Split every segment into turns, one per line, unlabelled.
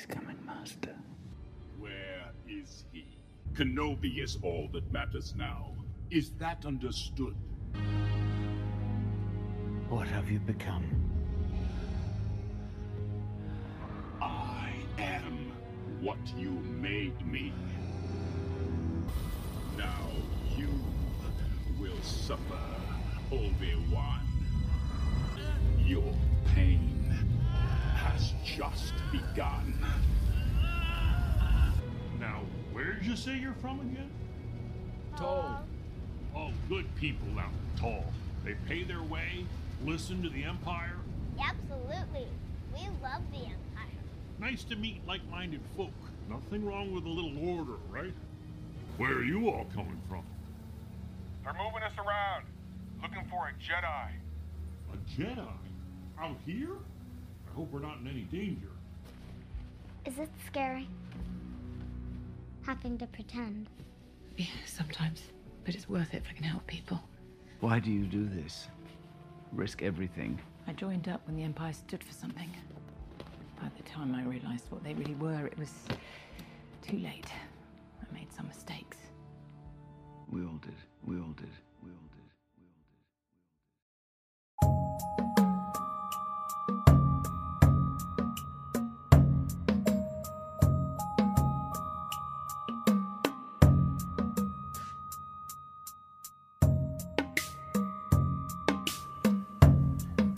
He's coming, Master.
Where is he? Kenobi is all that matters now. Is that understood?
What have you become?
I am what you made me. Now you will suffer, Obi-Wan. Your pain has just begun.
Now, where did you say you're from again?
Told.
Oh, good people out in Tall. They pay their way, listen to the Empire.
Absolutely. We love the Empire.
Nice to meet like-minded folk. Nothing wrong with a little order, right? Where are you all coming from?
They're moving us around, looking for a Jedi.
A Jedi? Out here? I hope we're not in any danger.
Is it scary? Having to pretend.
Yeah, sometimes. But it's worth it if I can help people.
Why do you do this? Risk everything.
I joined up when the Empire stood for something. By the time I realized what they really were, it was too late. I made some mistakes.
We all did. We all did. We all did.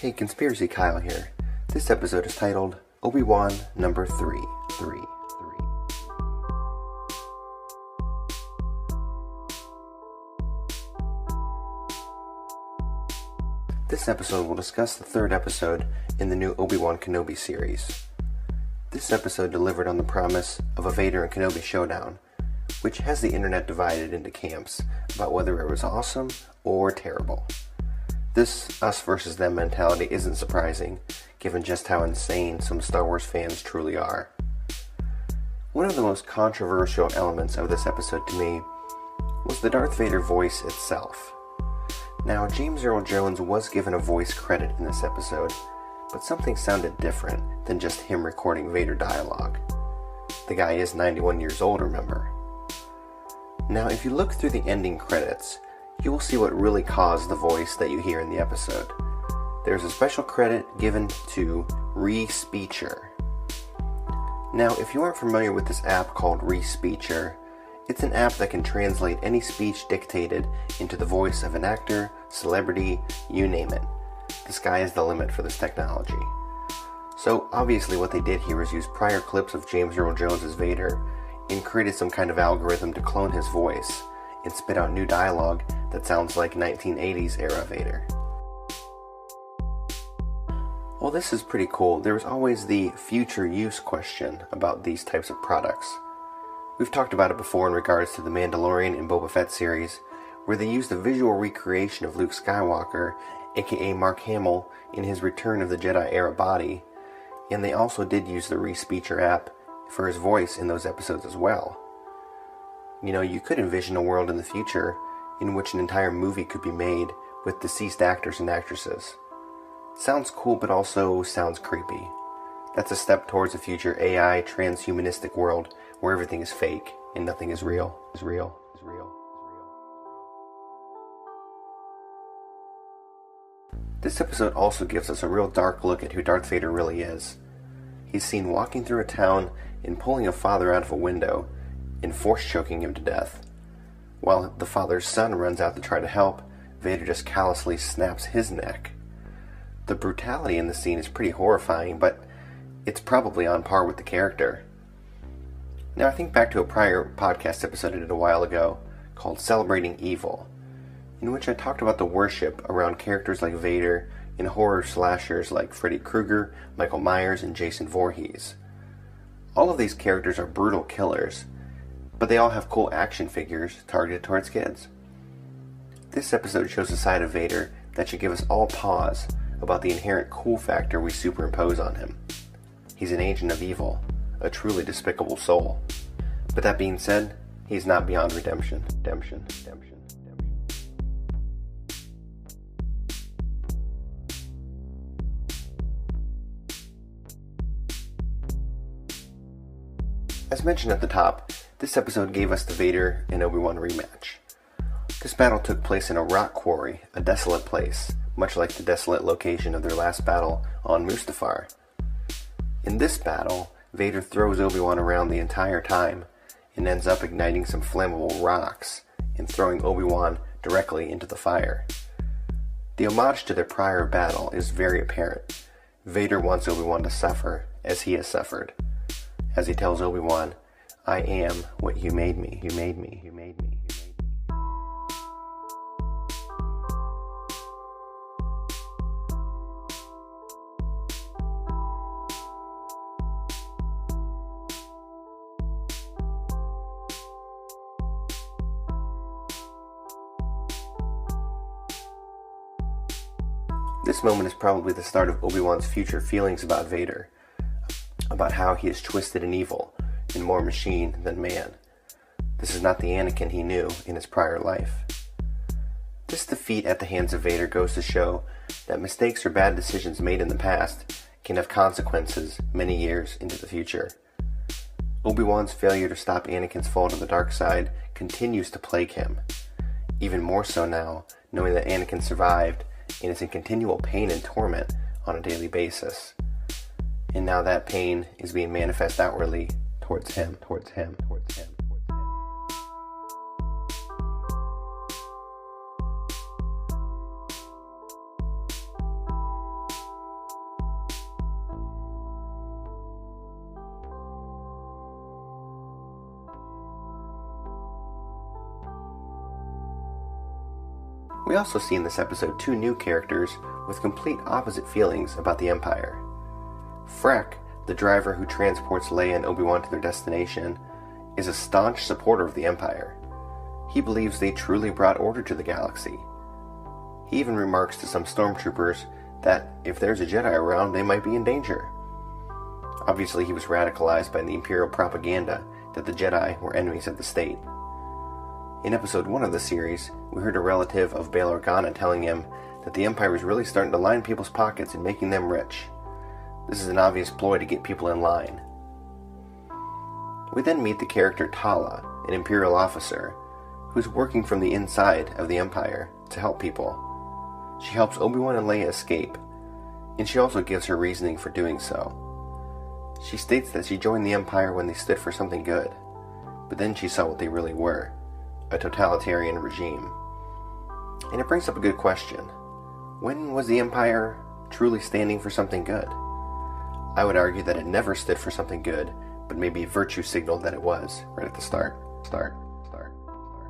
Hey, Conspiracy Kyle here. This episode is titled Obi-Wan Number 3. 3. 3. This episode will discuss the third episode in the new Obi-Wan Kenobi series. This episode delivered on the promise of a Vader and Kenobi showdown, which has the internet divided into camps about whether it was awesome or terrible. This us versus them mentality isn't surprising, given just how insane some Star Wars fans truly are. One of the most controversial elements of this episode to me was the Darth Vader voice itself. Now, James Earl Jones was given a voice credit in this episode, but something sounded different than just him recording Vader dialogue. The guy is 91 years old, remember? Now, if you look through the ending credits, you will see what really caused the voice that you hear in the episode. There's a special credit given to Respeecher. Now, if you aren't familiar with this app called Respeecher, it's an app that can translate any speech dictated into the voice of an actor, celebrity, you name it. The sky is the limit for this technology. So, obviously, what they did here is use prior clips of James Earl Jones as Vader and created some kind of algorithm to clone his voice and spit out new dialogue that sounds like 1980s era Vader. While this is pretty cool, there's always the future use question about these types of products. We've talked about it before in regards to the Mandalorian and Boba Fett series, where they used the visual recreation of Luke Skywalker, aka Mark Hamill, in his Return of the Jedi era body, and they also did use the Respeecher app for his voice in those episodes as well. You know, you could envision a world in the future in which an entire movie could be made with deceased actors and actresses. Sounds cool, but also sounds creepy. That's a step towards a future AI transhumanistic world where everything is fake and nothing is real. Is real. Is real. Is real. This episode also gives us a real dark look at who Darth Vader really is. He's seen walking through a town and pulling a father out of a window and force choking him to death. While the father's son runs out to try to help, Vader just callously snaps his neck. The brutality in the scene is pretty horrifying, but it's probably on par with the character. Now, I think back to a prior podcast episode I did a while ago called Celebrating Evil, in which I talked about the worship around characters like Vader in horror slashers like Freddy Krueger, Michael Myers, and Jason Voorhees. All of these characters are brutal killers, but they all have cool action figures targeted towards kids. This episode shows a side of Vader that should give us all pause about the inherent cool factor we superimpose on him. He's an agent of evil, a truly despicable soul. But that being said, he's not beyond redemption. Redemption. Redemption. redemption. As mentioned at the top, this episode gave us the Vader and Obi-Wan rematch. This battle took place in a rock quarry, a desolate place, much like the desolate location of their last battle on Mustafar. In this battle, Vader throws Obi-Wan around the entire time and ends up igniting some flammable rocks and throwing Obi-Wan directly into the fire. The homage to their prior battle is very apparent. Vader wants Obi-Wan to suffer as he has suffered. As he tells Obi-Wan, I am what you made me, you made me, you made me, you made me. This moment is probably the start of Obi-Wan's future feelings about Vader, about how he is twisted and evil, and more machine than man. This is not the Anakin he knew in his prior life. This defeat at the hands of Vader goes to show that mistakes or bad decisions made in the past can have consequences many years into the future. Obi-Wan's failure to stop Anakin's fall to the dark side continues to plague him. Even more so now, knowing that Anakin survived and is in continual pain and torment on a daily basis. And now that pain is being manifest outwardly towards him, towards him, towards him. We also see in this episode two new characters with complete opposite feelings about the Empire. Freck, the driver who transports Leia and Obi-Wan to their destination, is a staunch supporter of the Empire. He believes they truly brought order to the galaxy. He even remarks to some stormtroopers that if there's a Jedi around, they might be in danger. Obviously, he was radicalized by the Imperial propaganda that the Jedi were enemies of the state. In episode 1 of the series, we heard a relative of Bail Organa telling him that the Empire is really starting to line people's pockets and making them rich. This is an obvious ploy to get people in line. We then meet the character Tala, an Imperial officer, who's working from the inside of the Empire to help people. She helps Obi-Wan and Leia escape, and she also gives her reasoning for doing so. She states that she joined the Empire when they stood for something good, but then she saw what they really were a totalitarian regime. And it brings up a good question. When was the Empire truly standing for something good? I would argue that it never stood for something good, but maybe virtue signaled that it was right at the start. Start. Start. Start.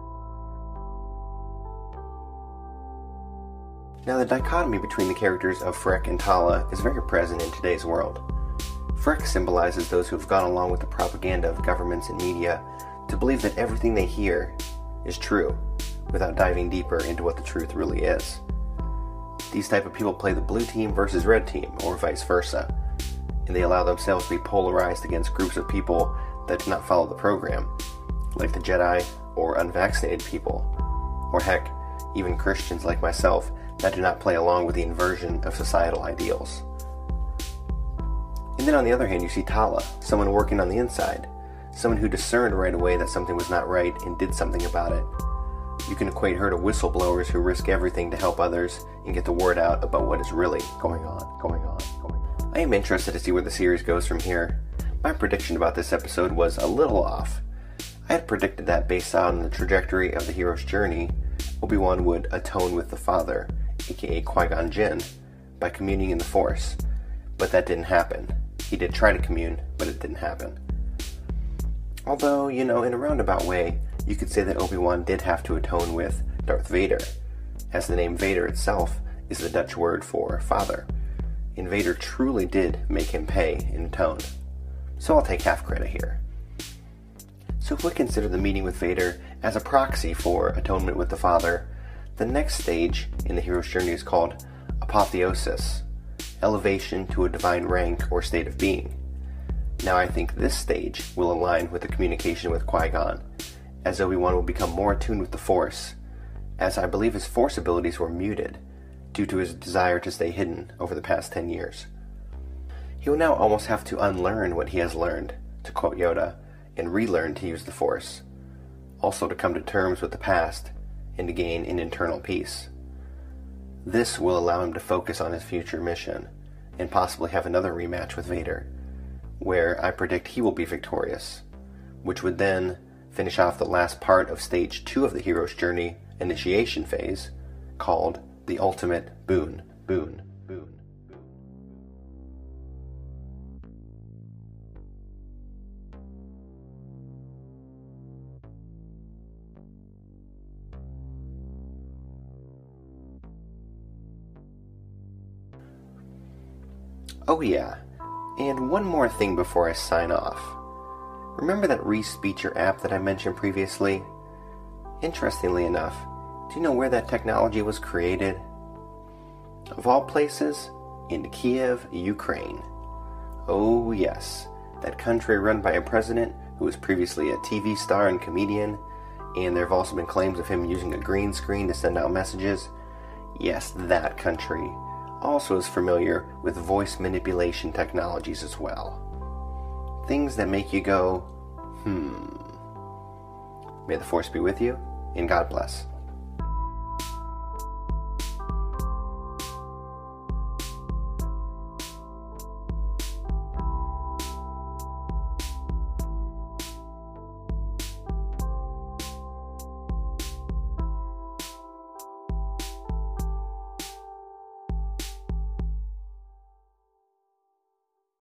Now, the dichotomy between the characters of Freck and Tala is very present in today's world. Freck symbolizes those who have gone along with the propaganda of governments and media to believe that everything they hear is true without diving deeper into what the truth really is. These type of people play the blue team versus red team, or vice versa, and they allow themselves to be polarized against groups of people that do not follow the program, like the Jedi or unvaccinated people, or heck, even Christians like myself that do not play along with the inversion of societal ideals. And then on the other hand, you see Tala, someone working on the inside, someone who discerned right away that something was not right and did something about it. You can equate her to whistleblowers who risk everything to help others and get the word out about what is really going on, going on, going on. I am interested to see where the series goes from here. My prediction about this episode was a little off. I had predicted that based on the trajectory of the hero's journey, Obi-Wan would atone with the Father, aka Qui-Gon Jinn, by communing in the Force. But that didn't happen. He did try to commune, but it didn't happen. Although, you know, in a roundabout way, you could say that Obi-Wan did have to atone with Darth Vader, as the name Vader itself is the Dutch word for father. And Vader truly did make him pay in tone. So I'll take half credit here. So if we consider the meeting with Vader as a proxy for atonement with the Father, the next stage in the hero's journey is called apotheosis, elevation to a divine rank or state of being. Now I think this stage will align with the communication with Qui-Gon, as Obi-Wan will become more attuned with the Force, as I believe his Force abilities were muted due to his desire to stay hidden over the past 10 years. He will now almost have to unlearn what he has learned, to quote Yoda, and relearn to use the Force, also to come to terms with the past and to gain an internal peace. This will allow him to focus on his future mission and possibly have another rematch with Vader, where I predict he will be victorious, which would then finish off the last part of stage 2 of the hero's journey initiation phase, called the ultimate boon, boon, boon. Oh, yeah, and one more thing before I sign off. Remember that Reese Respeecher app that I mentioned previously? Interestingly enough, do you know where that technology was created? Of all places, in Kiev, Ukraine. Oh, yes, that country run by a president who was previously a TV star and comedian, and there have also been claims of him using a green screen to send out messages. Yes, that country also is familiar with voice manipulation technologies as well. Things that make you go, hmm. May the Force be with you, and God bless.